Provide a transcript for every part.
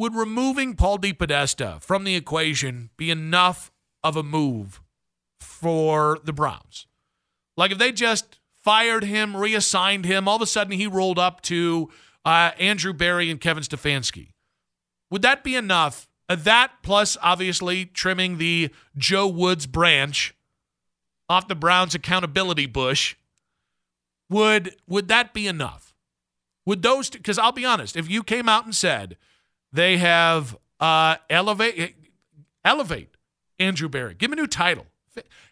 Would removing Paul DePodesta from the equation be enough of a move for the Browns? Like if they just fired him, reassigned him, all of a sudden he rolled up to uh, Andrew Berry and Kevin Stefanski. Would that be enough? Uh, that plus obviously trimming the Joe Woods branch off the Browns accountability bush. Would would that be enough? Would those because I'll be honest, if you came out and said they have uh, elevate elevate Andrew Berry, give him a new title,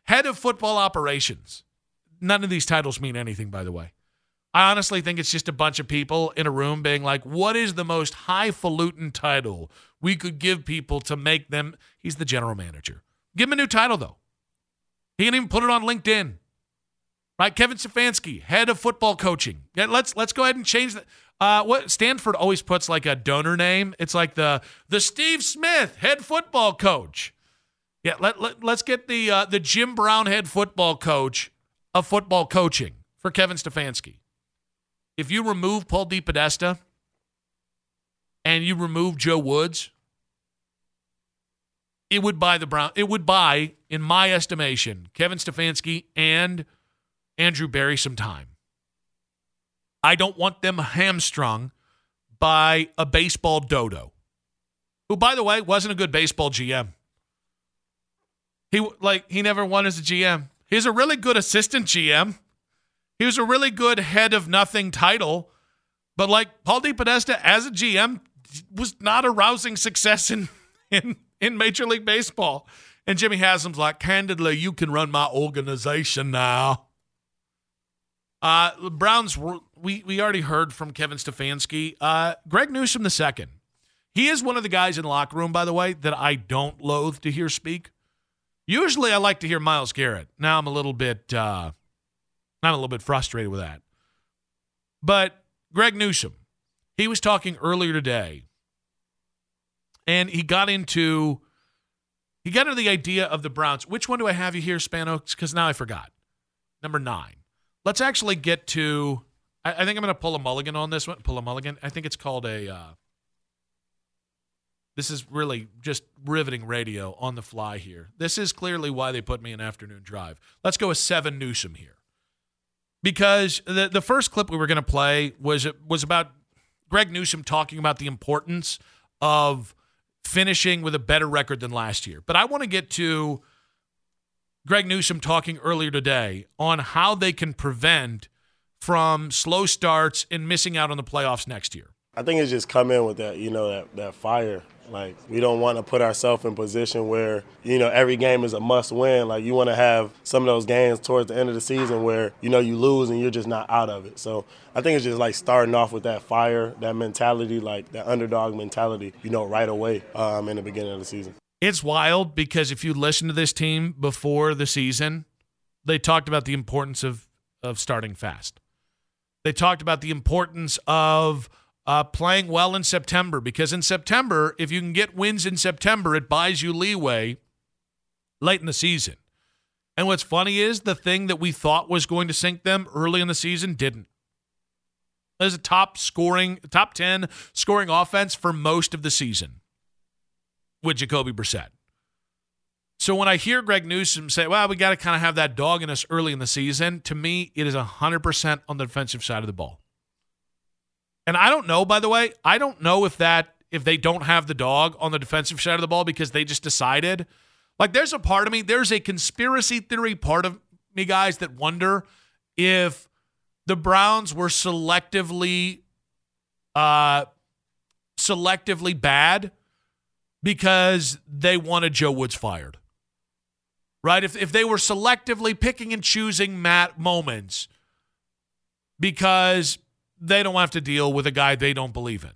head of football operations. None of these titles mean anything, by the way. I honestly think it's just a bunch of people in a room being like, what is the most highfalutin title we could give people to make them? He's the general manager. Give him a new title, though. He can't even put it on LinkedIn. Right? Kevin Stefanski, head of football coaching. Yeah, let's let's go ahead and change that. Uh, what Stanford always puts like a donor name. It's like the the Steve Smith head football coach. Yeah, let, let let's get the uh, the Jim Brown head football coach of football coaching for Kevin Stefanski. If you remove Paul DePodesta and you remove Joe Woods, it would buy the Brown. It would buy, in my estimation, Kevin Stefanski and Andrew Berry some time. I don't want them hamstrung by a baseball dodo, who, by the way, wasn't a good baseball GM. He like he never won as a GM. He's a really good assistant GM. He was a really good head of nothing title, but like Paul DePodesta as a GM was not a rousing success in in in Major League Baseball. And Jimmy Haslam's like, candidly, you can run my organization now. Uh, Browns, we, we already heard from Kevin Stefanski. Uh, Greg Newsome the second. He is one of the guys in the locker room, by the way, that I don't loathe to hear speak. Usually I like to hear Myles Garrett. Now I'm a little bit uh, I'm a little bit frustrated with that. But Greg Newsome, he was talking earlier today, and he got into he got into the idea of the Browns. Which one do I have you here, Spano? Because now I forgot. Number nine. Let's actually get to. I, I think I'm going to pull a mulligan on this one. Pull a mulligan. I think it's called a. Uh, this is really just riveting radio on the fly here. This is clearly why they put me in afternoon drive. Let's go with seven Newsome here because the the first clip we were going to play was was about Greg Newsome talking about the importance of finishing with a better record than last year. But I want to get to Greg Newsome talking earlier today on how they can prevent from slow starts and missing out on the playoffs next year. I think it's just come in with that, you know, that, that fire. Like we don't want to put ourselves in position where you know every game is a must win. Like you want to have some of those games towards the end of the season where you know you lose and you're just not out of it. So I think it's just like starting off with that fire, that mentality, like that underdog mentality, you know, right away um, in the beginning of the season. It's wild because if you listen to this team before the season, they talked about the importance of of starting fast. They talked about the importance of uh, playing well in September because in September, if you can get wins in September, it buys you leeway late in the season. And what's funny is the thing that we thought was going to sink them early in the season didn't. As a top scoring, top 10 scoring offense for most of the season with Jacoby Brissett. So when I hear Greg Newsome say, well, we got to kind of have that dog in us early in the season, to me, it is 100% on the defensive side of the ball. And I don't know, by the way, I don't know if that if they don't have the dog on the defensive side of the ball because they just decided. Like there's a part of me, there's a conspiracy theory part of me, guys, that wonder if the Browns were selectively uh selectively bad because they wanted Joe Woods fired. Right? If if they were selectively picking and choosing Matt moments because they don't have to deal with a guy they don't believe in.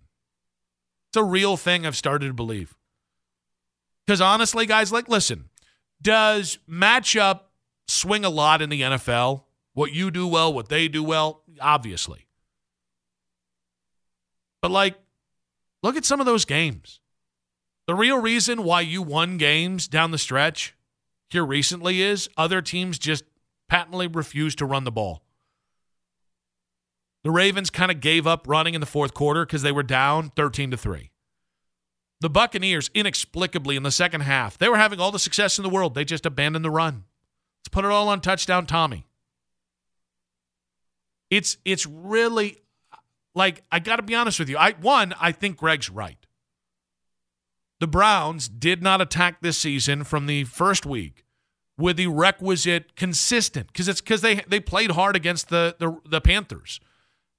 It's a real thing I've started to believe. Because honestly, guys, like, listen, does matchup swing a lot in the NFL? What you do well, what they do well? Obviously. But, like, look at some of those games. The real reason why you won games down the stretch here recently is other teams just patently refused to run the ball. The Ravens kind of gave up running in the fourth quarter because they were down 13 to 3. The Buccaneers, inexplicably in the second half, they were having all the success in the world. They just abandoned the run. Let's put it all on touchdown Tommy. It's it's really like I got to be honest with you. I one, I think Greg's right. The Browns did not attack this season from the first week with the requisite consistent because it's because they they played hard against the, the the Panthers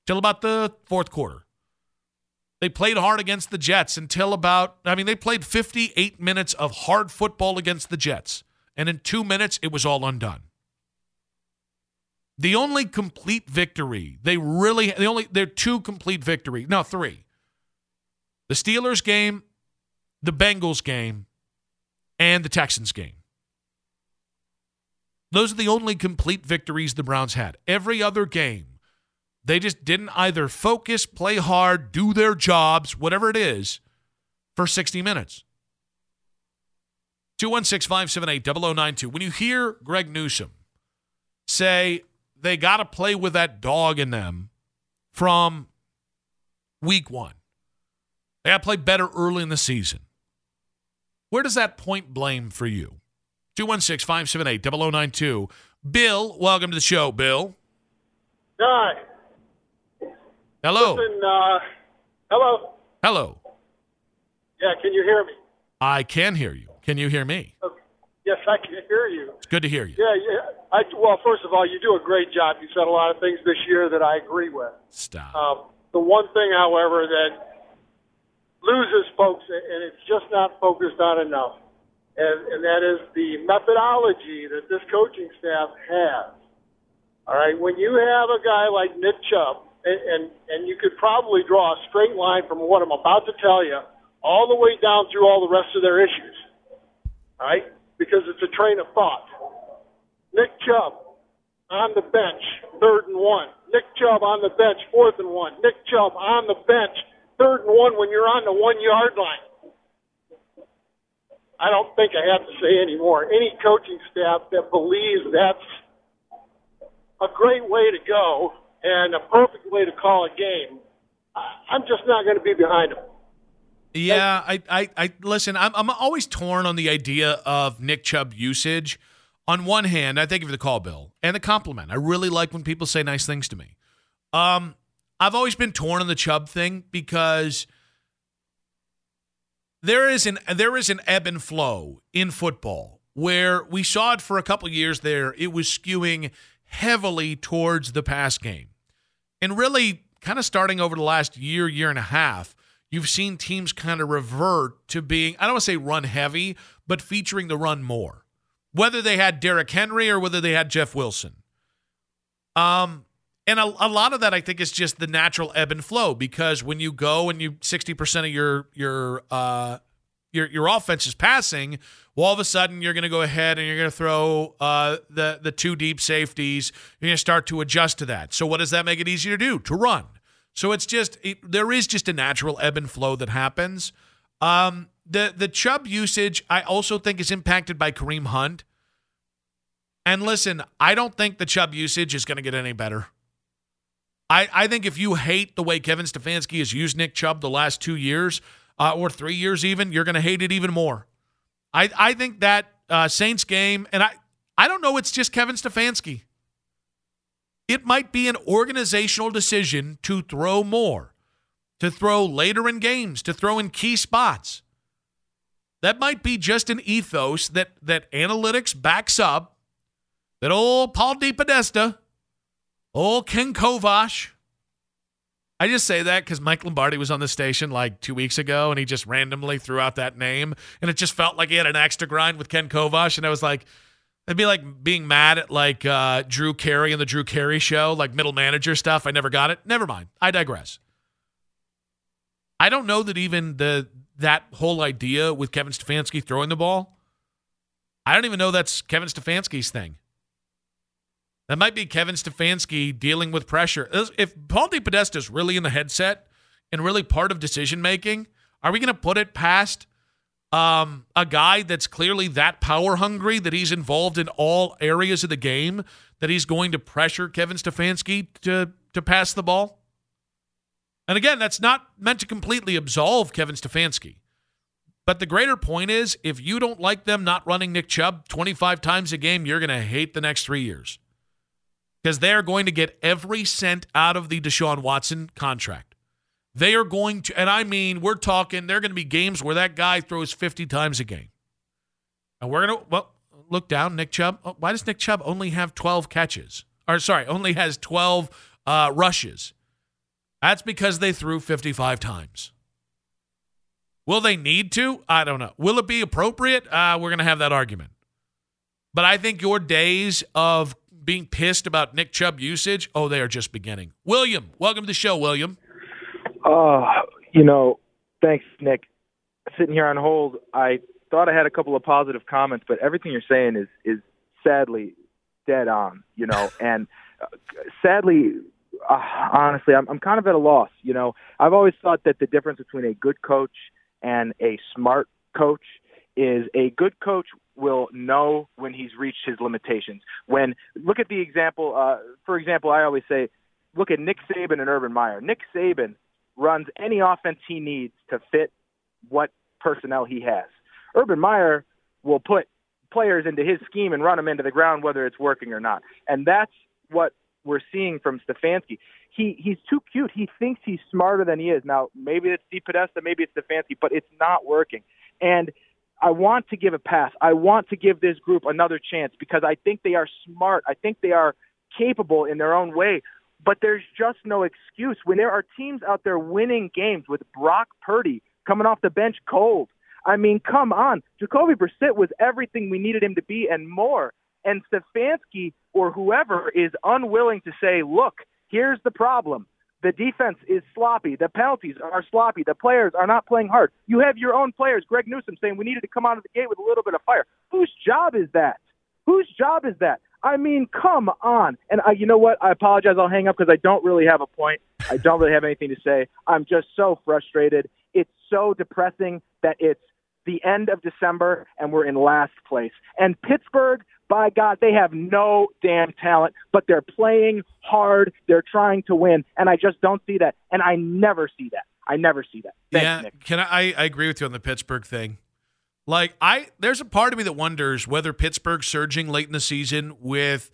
till about the fourth quarter. They played hard against the Jets until about I mean they played 58 minutes of hard football against the Jets and in 2 minutes it was all undone. The only complete victory they really the only they're two complete victory no three. The Steelers game, the Bengals game, and the Texans game. Those are the only complete victories the Browns had. Every other game, they just didn't either focus, play hard, do their jobs, whatever it is, for 60 minutes. 216 578 0092. When you hear Greg Newsome say they got to play with that dog in them from week one, they got to play better early in the season. Where does that point blame for you? 216 578 0092. Bill, welcome to the show, Bill. Hi. Hello. Listen, uh, hello. Hello. Yeah, can you hear me? I can hear you. Can you hear me? Okay. Yes, I can hear you. It's good to hear you. Yeah, yeah. I, well, first of all, you do a great job. You said a lot of things this year that I agree with. Stop. Um, the one thing, however, that loses folks, and it's just not focused on enough, and, and that is the methodology that this coaching staff has. All right, when you have a guy like Nick Chubb, and, and, and you could probably draw a straight line from what I'm about to tell you all the way down through all the rest of their issues. All right? Because it's a train of thought. Nick Chubb on the bench, third and one. Nick Chubb on the bench, fourth and one. Nick Chubb on the bench, third and one when you're on the one yard line. I don't think I have to say any more. Any coaching staff that believes that's a great way to go and a perfect way to call a game, I'm just not going to be behind them. Yeah, I, I, I listen. I'm, I'm always torn on the idea of Nick Chubb usage. On one hand, I thank you for the call, Bill, and the compliment. I really like when people say nice things to me. Um, I've always been torn on the Chubb thing because there is an there is an ebb and flow in football where we saw it for a couple years there. It was skewing heavily towards the pass game. And really, kind of starting over the last year, year and a half, you've seen teams kind of revert to being, I don't want to say run heavy, but featuring the run more. Whether they had Derrick Henry or whether they had Jeff Wilson. Um, and a, a lot of that I think is just the natural ebb and flow because when you go and you 60% of your your uh your your offense is passing, well, all of a sudden you're going to go ahead and you're going to throw uh, the the two deep safeties. You're going to start to adjust to that. So what does that make it easier to do? To run. So it's just it, there is just a natural ebb and flow that happens. Um, the the Chubb usage I also think is impacted by Kareem Hunt. And listen, I don't think the Chubb usage is going to get any better. I, I think if you hate the way Kevin Stefanski has used Nick Chubb the last two years, uh, or three years even, you're going to hate it even more. I, I think that uh, Saints game, and I, I don't know, it's just Kevin Stefanski. It might be an organizational decision to throw more, to throw later in games, to throw in key spots. That might be just an ethos that that analytics backs up. That old Paul DePodesta, old Ken Kovash, I just say that because Mike Lombardi was on the station like two weeks ago and he just randomly threw out that name. And it just felt like he had an extra grind with Ken Kovash. And I was like, it'd be like being mad at like uh, Drew Carey and the Drew Carey show, like middle manager stuff. I never got it. Never mind. I digress. I don't know that even the that whole idea with Kevin Stefanski throwing the ball, I don't even know that's Kevin Stefanski's thing. That might be Kevin Stefanski dealing with pressure. If Paul DePodesta is really in the headset and really part of decision making, are we going to put it past um, a guy that's clearly that power hungry that he's involved in all areas of the game that he's going to pressure Kevin Stefanski to to pass the ball? And again, that's not meant to completely absolve Kevin Stefanski. But the greater point is if you don't like them not running Nick Chubb 25 times a game, you're going to hate the next three years because they are going to get every cent out of the Deshaun Watson contract. They are going to, and I mean, we're talking, there are going to be games where that guy throws 50 times a game. And we're going to, well, look down, Nick Chubb. Oh, why does Nick Chubb only have 12 catches? Or, sorry, only has 12 uh, rushes? That's because they threw 55 times. Will they need to? I don't know. Will it be appropriate? Uh, we're going to have that argument. But I think your days of being pissed about Nick Chubb usage, oh, they are just beginning. William, welcome to the show, William. Uh, you know, thanks, Nick. Sitting here on hold, I thought I had a couple of positive comments, but everything you're saying is is sadly dead on. You know, and uh, sadly, uh, honestly, I'm, I'm kind of at a loss. You know, I've always thought that the difference between a good coach and a smart coach is a good coach will know when he's reached his limitations. When look at the example, uh, for example, I always say, look at Nick Saban and Urban Meyer. Nick Saban runs any offense he needs to fit what personnel he has. Urban Meyer will put players into his scheme and run them into the ground whether it's working or not. And that's what we're seeing from Stefanski. He he's too cute. He thinks he's smarter than he is. Now maybe it's DePodesta, maybe it's Stefanski, but it's not working. And I want to give a pass. I want to give this group another chance because I think they are smart. I think they are capable in their own way. But there's just no excuse when there are teams out there winning games with Brock Purdy coming off the bench cold. I mean, come on. Jacoby Brissett was everything we needed him to be and more. And Stefanski or whoever is unwilling to say, look, here's the problem. The defense is sloppy. The penalties are sloppy. The players are not playing hard. You have your own players, Greg Newsome, saying we needed to come out of the gate with a little bit of fire. Whose job is that? Whose job is that? I mean, come on. And I, you know what? I apologize. I'll hang up because I don't really have a point. I don't really have anything to say. I'm just so frustrated. It's so depressing that it's the end of December and we're in last place. And Pittsburgh, by God, they have no damn talent, but they're playing hard. They're trying to win, and I just don't see that. And I never see that. I never see that. Thanks, yeah, Nick. can I, I agree with you on the Pittsburgh thing. Like I, there's a part of me that wonders whether Pittsburgh surging late in the season with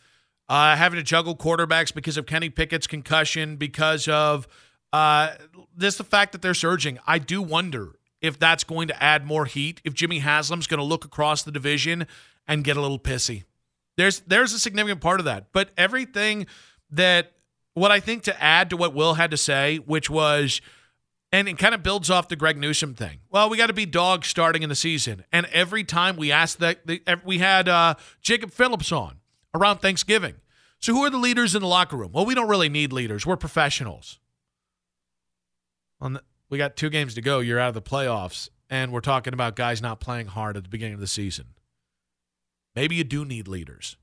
uh, having to juggle quarterbacks because of Kenny Pickett's concussion, because of uh, this, the fact that they're surging. I do wonder if that's going to add more heat. If Jimmy Haslam's going to look across the division and get a little pissy. There's there's a significant part of that. But everything that what I think to add to what Will had to say, which was and it kind of builds off the Greg Newsome thing. Well, we got to be dogs starting in the season, and every time we asked that, we had uh, Jacob Phillips on around Thanksgiving. So, who are the leaders in the locker room? Well, we don't really need leaders. We're professionals. The, we got two games to go. You're out of the playoffs, and we're talking about guys not playing hard at the beginning of the season. Maybe you do need leaders.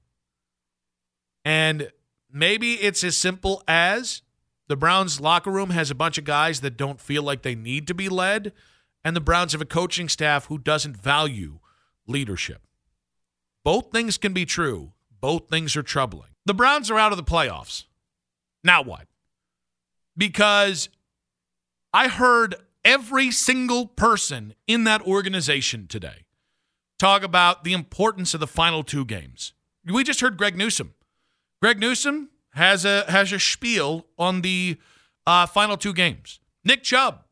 And maybe it's as simple as the Browns locker room has a bunch of guys that don't feel like they need to be led, and the Browns have a coaching staff who doesn't value leadership. Both things can be true. Both things are troubling. The Browns are out of the playoffs. Now what? Because I heard every single person in that organization today talk about the importance of the final two games. We just heard Greg Newsome. Greg Newsome has a has a spiel on the uh, final two games. Nick Chubb,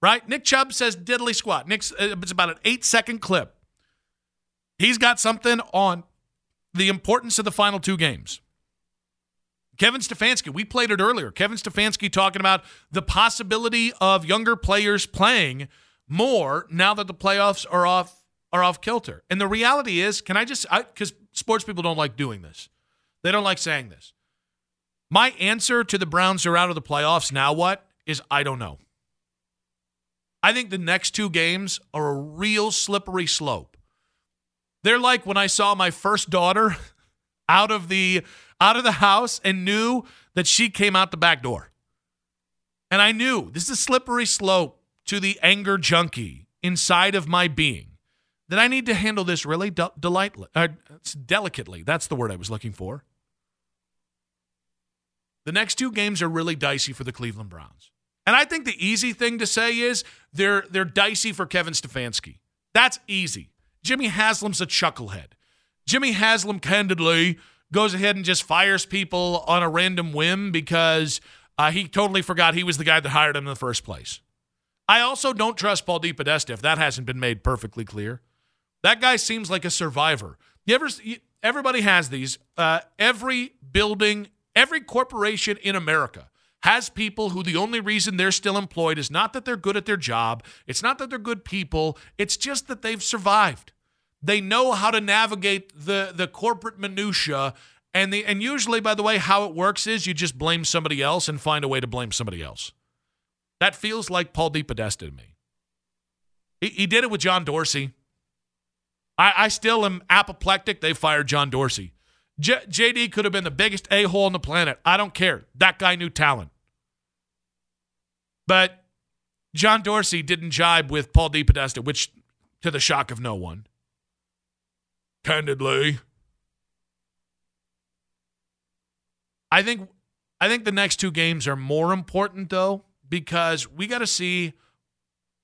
right? Nick Chubb says diddly squat. Nick's uh, it's about an eight second clip. He's got something on the importance of the final two games. Kevin Stefanski, we played it earlier. Kevin Stefanski talking about the possibility of younger players playing more now that the playoffs are off are off kilter. And the reality is, can I just, because sports people don't like doing this, they don't like saying this. My answer to the Browns are out of the playoffs now what is I don't know. I think the next two games are a real slippery slope. They're like when I saw my first daughter out of the out of the house and knew that she came out the back door. And I knew this is a slippery slope to the anger junkie inside of my being that I need to handle this really de- delightly, uh, delicately. That's the word I was looking for. The next two games are really dicey for the Cleveland Browns. And I think the easy thing to say is they're they're dicey for Kevin Stefanski. That's easy. Jimmy Haslam's a chucklehead. Jimmy Haslam candidly goes ahead and just fires people on a random whim because uh, he totally forgot he was the guy that hired him in the first place. I also don't trust Paul DePodesta if that hasn't been made perfectly clear. That guy seems like a survivor. You ever? Everybody has these. Uh, every building, every corporation in America has people who the only reason they're still employed is not that they're good at their job. It's not that they're good people. It's just that they've survived. They know how to navigate the the corporate minutia. And the and usually, by the way, how it works is you just blame somebody else and find a way to blame somebody else. That feels like Paul DePodesta to me. He, he did it with John Dorsey. I, I still am apoplectic. They fired John Dorsey. J- JD could have been the biggest a hole on the planet. I don't care. That guy knew talent. But John Dorsey didn't jibe with Paul DePodesta, which, to the shock of no one, candidly, I think I think the next two games are more important though because we got to see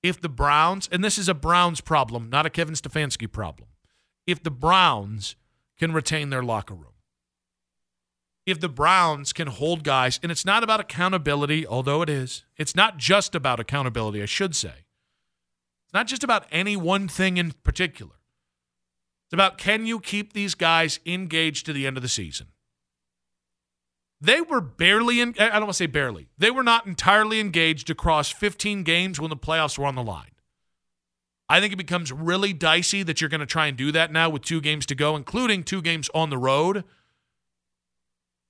if the Browns, and this is a Browns problem, not a Kevin Stefanski problem, if the Browns can retain their locker room. If the Browns can hold guys, and it's not about accountability, although it is, it's not just about accountability, I should say. It's not just about any one thing in particular. It's about can you keep these guys engaged to the end of the season? They were barely in, I don't want to say barely, they were not entirely engaged across 15 games when the playoffs were on the line. I think it becomes really dicey that you're going to try and do that now with two games to go, including two games on the road.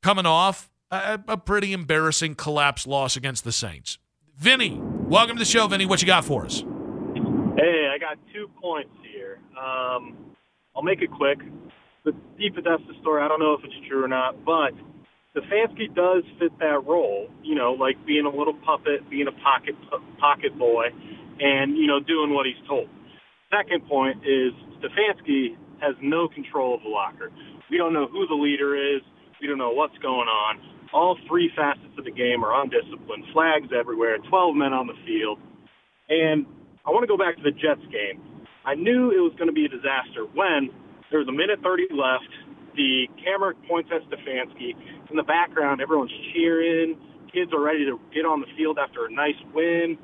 Coming off a, a pretty embarrassing collapse loss against the Saints. Vinny, welcome to the show, Vinny. What you got for us? Hey, I got two points here. Um, I'll make it quick. The DePodesta story, I don't know if it's true or not, but Stefanski does fit that role, you know, like being a little puppet, being a pocket pocket boy, and you know doing what he's told. Second point is Stefanski has no control of the locker. We don't know who the leader is. We don't know what's going on. All three facets of the game are undisciplined. Flags everywhere. 12 men on the field. And I want to go back to the Jets game. I knew it was going to be a disaster when there was a minute 30 left. The camera points at Stefanski. In the background, everyone's cheering. Kids are ready to get on the field after a nice win.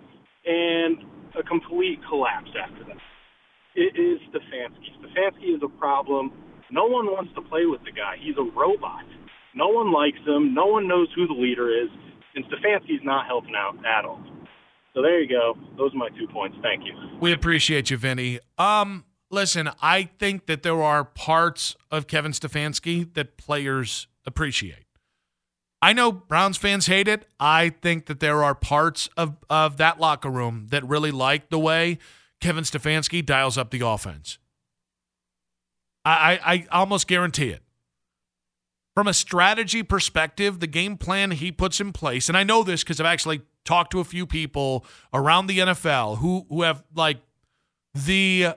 And a complete collapse after that. It is Stefanski. Stefanski is a problem. No one wants to play with the guy. He's a robot. No one likes him. No one knows who the leader is. And Stefanski's not helping out at all. So there you go. Those are my two points. Thank you. We appreciate you, Vinny. Um, listen, I think that there are parts of Kevin Stefanski that players appreciate. I know Browns fans hate it. I think that there are parts of, of that locker room that really like the way Kevin Stefanski dials up the offense. I, I, I almost guarantee it. From a strategy perspective, the game plan he puts in place, and I know this because I've actually talked to a few people around the NFL who, who have like the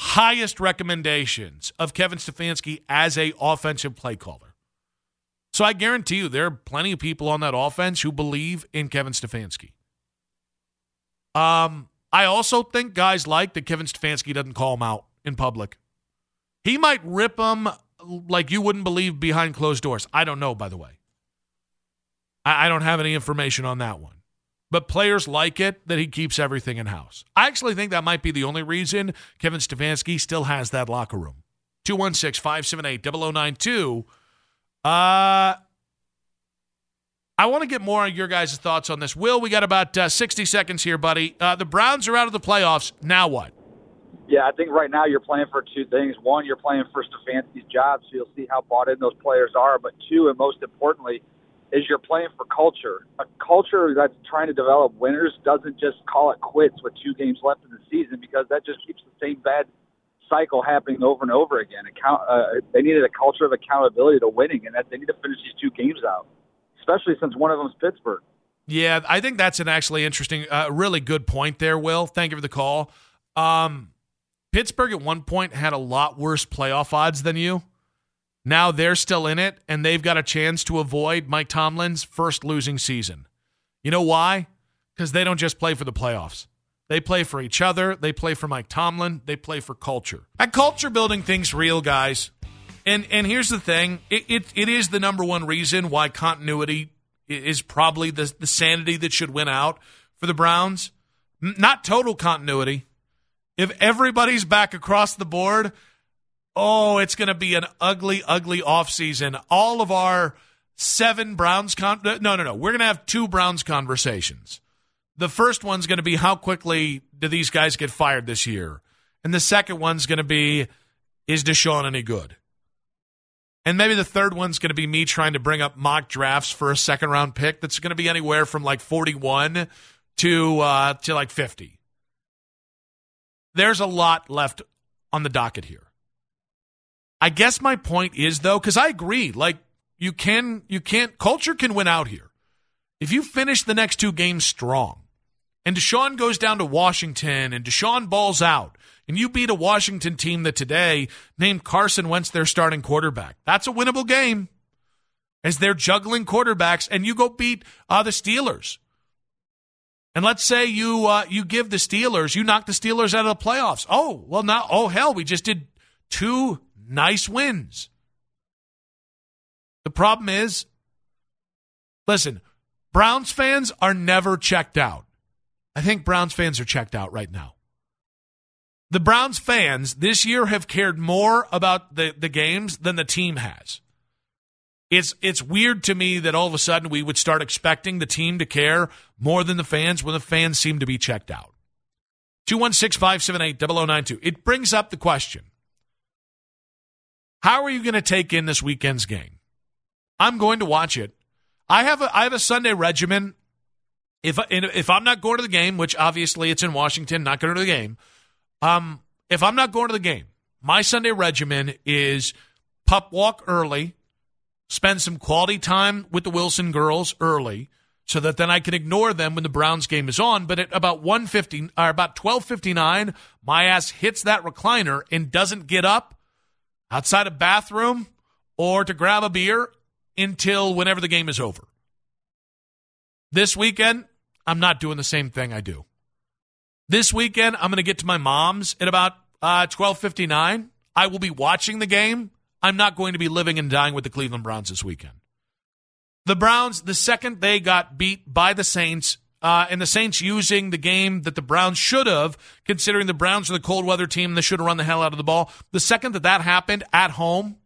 highest recommendations of Kevin Stefanski as a offensive play caller. So I guarantee you there are plenty of people on that offense who believe in Kevin Stefanski. Um, I also think guys like that Kevin Stefanski doesn't call him out in public. He might rip them like you wouldn't believe behind closed doors. I don't know, by the way. I, I don't have any information on that one. But players like it that he keeps everything in house. I actually think that might be the only reason Kevin Stefanski still has that locker room. 216 578 0092 uh, I want to get more on your guys' thoughts on this. Will, we got about uh, 60 seconds here, buddy. Uh, the Browns are out of the playoffs. Now what? Yeah, I think right now you're playing for two things. One, you're playing for Stefanski's job, so you'll see how bought in those players are. But two, and most importantly, is you're playing for culture. A culture that's trying to develop winners doesn't just call it quits with two games left in the season because that just keeps the same bad cycle happening over and over again. Account, uh, they needed a culture of accountability to winning, and that they need to finish these two games out, especially since one of them is Pittsburgh. Yeah, I think that's an actually interesting, uh, really good point there, Will. Thank you for the call. Um, Pittsburgh at one point had a lot worse playoff odds than you. Now they're still in it, and they've got a chance to avoid Mike Tomlin's first losing season. You know why? Because they don't just play for the playoffs. They play for each other. They play for Mike Tomlin. They play for culture. That culture building thing's real, guys. And and here's the thing: it, it, it is the number one reason why continuity is probably the the sanity that should win out for the Browns. Not total continuity. If everybody's back across the board, oh, it's going to be an ugly, ugly offseason. All of our seven Browns con no, no, no. We're going to have two Browns conversations. The first one's going to be how quickly do these guys get fired this year? And the second one's going to be is Deshaun any good? And maybe the third one's going to be me trying to bring up mock drafts for a second round pick that's going to be anywhere from like 41 to uh, to like 50. There's a lot left on the docket here. I guess my point is though, because I agree, like you can you can't culture can win out here. If you finish the next two games strong, and Deshaun goes down to Washington and Deshaun balls out, and you beat a Washington team that today named Carson Wentz their starting quarterback, that's a winnable game. As they're juggling quarterbacks, and you go beat uh, the Steelers. And let's say you uh, you give the Steelers, you knock the Steelers out of the playoffs. Oh well, now oh hell, we just did two nice wins. The problem is, listen, Browns fans are never checked out. I think Browns fans are checked out right now. The Browns fans this year have cared more about the, the games than the team has. It's it's weird to me that all of a sudden we would start expecting the team to care more than the fans when the fans seem to be checked out. 216 578 0092. It brings up the question how are you going to take in this weekend's game? I'm going to watch it. I have a I have a Sunday regimen. If if I'm not going to the game, which obviously it's in Washington, not going to the game. Um, if I'm not going to the game, my Sunday regimen is pup walk early, spend some quality time with the Wilson girls early, so that then I can ignore them when the Browns game is on. But at about 150 or about 12:59, my ass hits that recliner and doesn't get up outside a bathroom or to grab a beer until whenever the game is over. This weekend, I'm not doing the same thing I do. This weekend, I'm going to get to my mom's at about uh, 12:59. I will be watching the game. I'm not going to be living and dying with the Cleveland Browns this weekend. The Browns, the second they got beat by the Saints uh, and the Saints using the game that the Browns should have, considering the Browns are the cold weather team, they should have run the hell out of the ball. The second that that happened at home,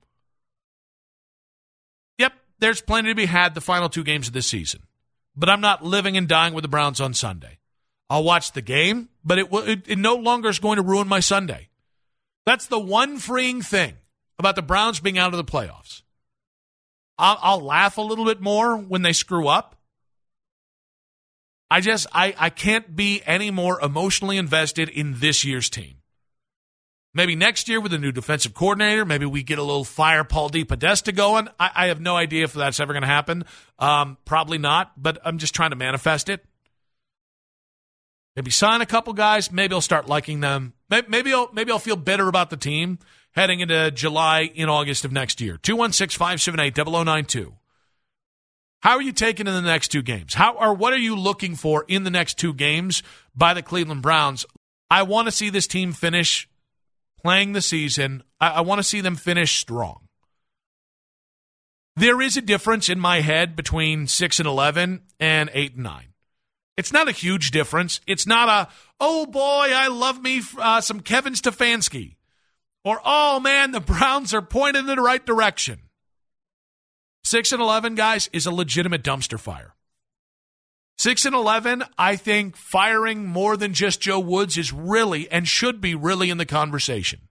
yep, there's plenty to be had the final two games of this season. But I'm not living and dying with the Browns on Sunday. I'll watch the game, but it, it, it no longer is going to ruin my Sunday. That's the one freeing thing about the Browns being out of the playoffs. I'll, I'll laugh a little bit more when they screw up I just I, I can't be any more emotionally invested in this year's team. Maybe next year with a new defensive coordinator, maybe we get a little fire Paul DePodesta going. I, I have no idea if that's ever going to happen. Um, probably not, but I'm just trying to manifest it. Maybe sign a couple guys. Maybe I'll start liking them. Maybe I'll maybe I'll feel better about the team heading into July in August of next year. 216 578 0092. How are you taking in the next two games? How or what are you looking for in the next two games by the Cleveland Browns? I want to see this team finish playing the season. I, I want to see them finish strong. There is a difference in my head between six and eleven and eight and nine. It's not a huge difference. It's not a oh boy, I love me uh, some Kevin Stefanski, or oh man, the Browns are pointed in the right direction. 6 and 11, guys, is a legitimate dumpster fire. 6 and 11, I think firing more than just Joe Woods is really and should be really in the conversation.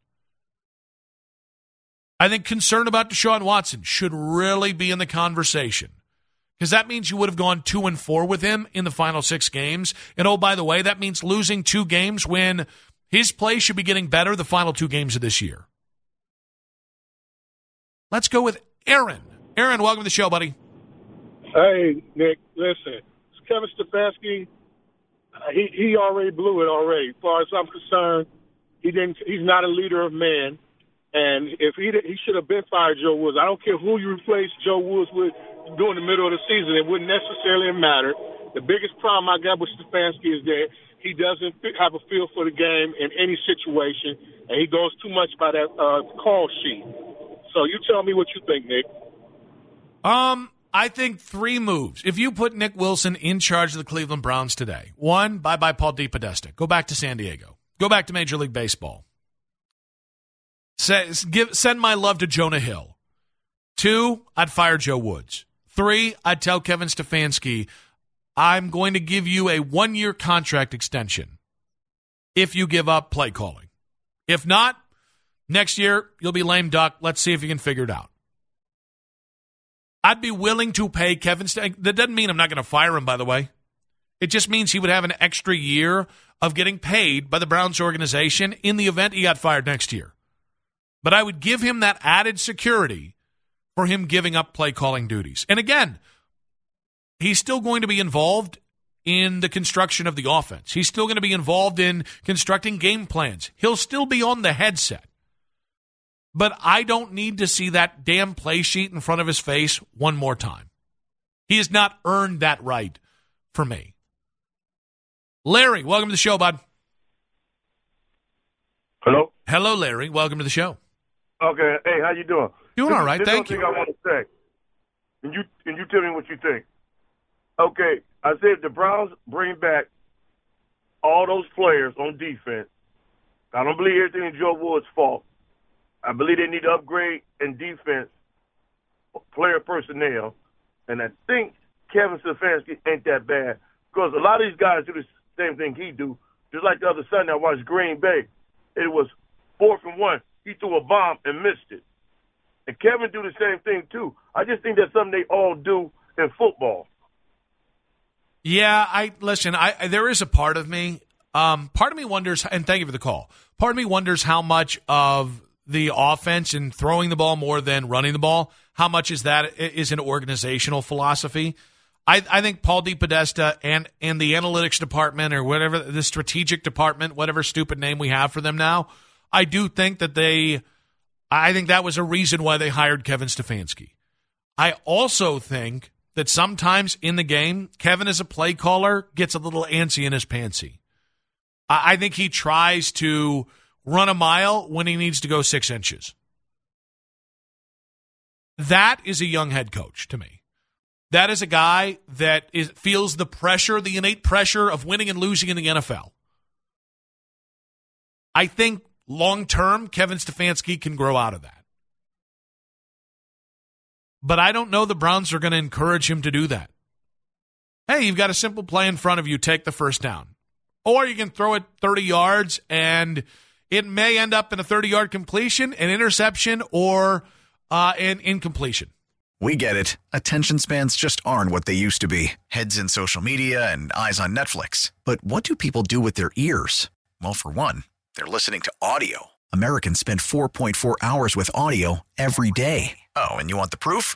I think concern about Deshaun Watson should really be in the conversation. because that means you would have gone two and four with him in the final six games. And oh, by the way, that means losing two games when his play should be getting better the final two games of this year. Let's go with Aaron. Aaron, welcome to the show, buddy. Hey, Nick, listen. it's Kevin Stefanski, he he already blew it already. As far as I'm concerned, he didn't. He's not a leader of men. And if he he should have been fired, Joe Woods. I don't care who you replace Joe Woods with during the middle of the season. It wouldn't necessarily matter. The biggest problem I got with Stefanski is that he doesn't have a feel for the game in any situation, and he goes too much by that uh, call sheet. So you tell me what you think, Nick. Um, I think three moves. If you put Nick Wilson in charge of the Cleveland Browns today, one, bye bye Paul DePodesta. Go back to San Diego. Go back to Major League Baseball. Say, give, send my love to Jonah Hill. Two, I'd fire Joe Woods. Three, I'd tell Kevin Stefanski, I'm going to give you a one year contract extension if you give up play calling. If not, next year you'll be lame duck. Let's see if you can figure it out. I'd be willing to pay Kevin. St- that doesn't mean I'm not going to fire him, by the way. It just means he would have an extra year of getting paid by the Browns organization in the event he got fired next year. But I would give him that added security for him giving up play calling duties. And again, he's still going to be involved in the construction of the offense. He's still going to be involved in constructing game plans. He'll still be on the headset. But I don't need to see that damn play sheet in front of his face one more time. He has not earned that right for me. Larry, welcome to the show, bud. Hello. Hello, Larry. Welcome to the show. Okay. Hey, how you doing? Doing this, all right. Thank thing you. I want to say, and you and you tell me what you think. Okay, I said the Browns bring back all those players on defense. I don't believe everything is Joe Woods' fault. I believe they need to upgrade in defense, player personnel, and I think Kevin Stefanski ain't that bad because a lot of these guys do the same thing he do. Just like the other Sunday, I watched Green Bay. It was fourth and one. He threw a bomb and missed it. And Kevin do the same thing too. I just think that's something they all do in football. Yeah, I listen. I there is a part of me. Um, part of me wonders, and thank you for the call. Part of me wonders how much of the offense and throwing the ball more than running the ball, how much is that is an organizational philosophy? I, I think Paul DePodesta and and the analytics department or whatever the strategic department, whatever stupid name we have for them now, I do think that they, I think that was a reason why they hired Kevin Stefanski. I also think that sometimes in the game, Kevin as a play caller gets a little antsy in his pantsy. I, I think he tries to run a mile when he needs to go six inches. That is a young head coach to me. That is a guy that is, feels the pressure, the innate pressure of winning and losing in the NFL. I think long term, Kevin Stefanski can grow out of that. But I don't know the Browns are going to encourage him to do that. Hey, you've got a simple play in front of you, take the first down. Or you can throw it 30 yards and it may end up in a 30 yard completion, an interception, or uh, an incompletion. We get it. Attention spans just aren't what they used to be heads in social media and eyes on Netflix. But what do people do with their ears? Well, for one, they're listening to audio. Americans spend 4.4 hours with audio every day. Oh, and you want the proof?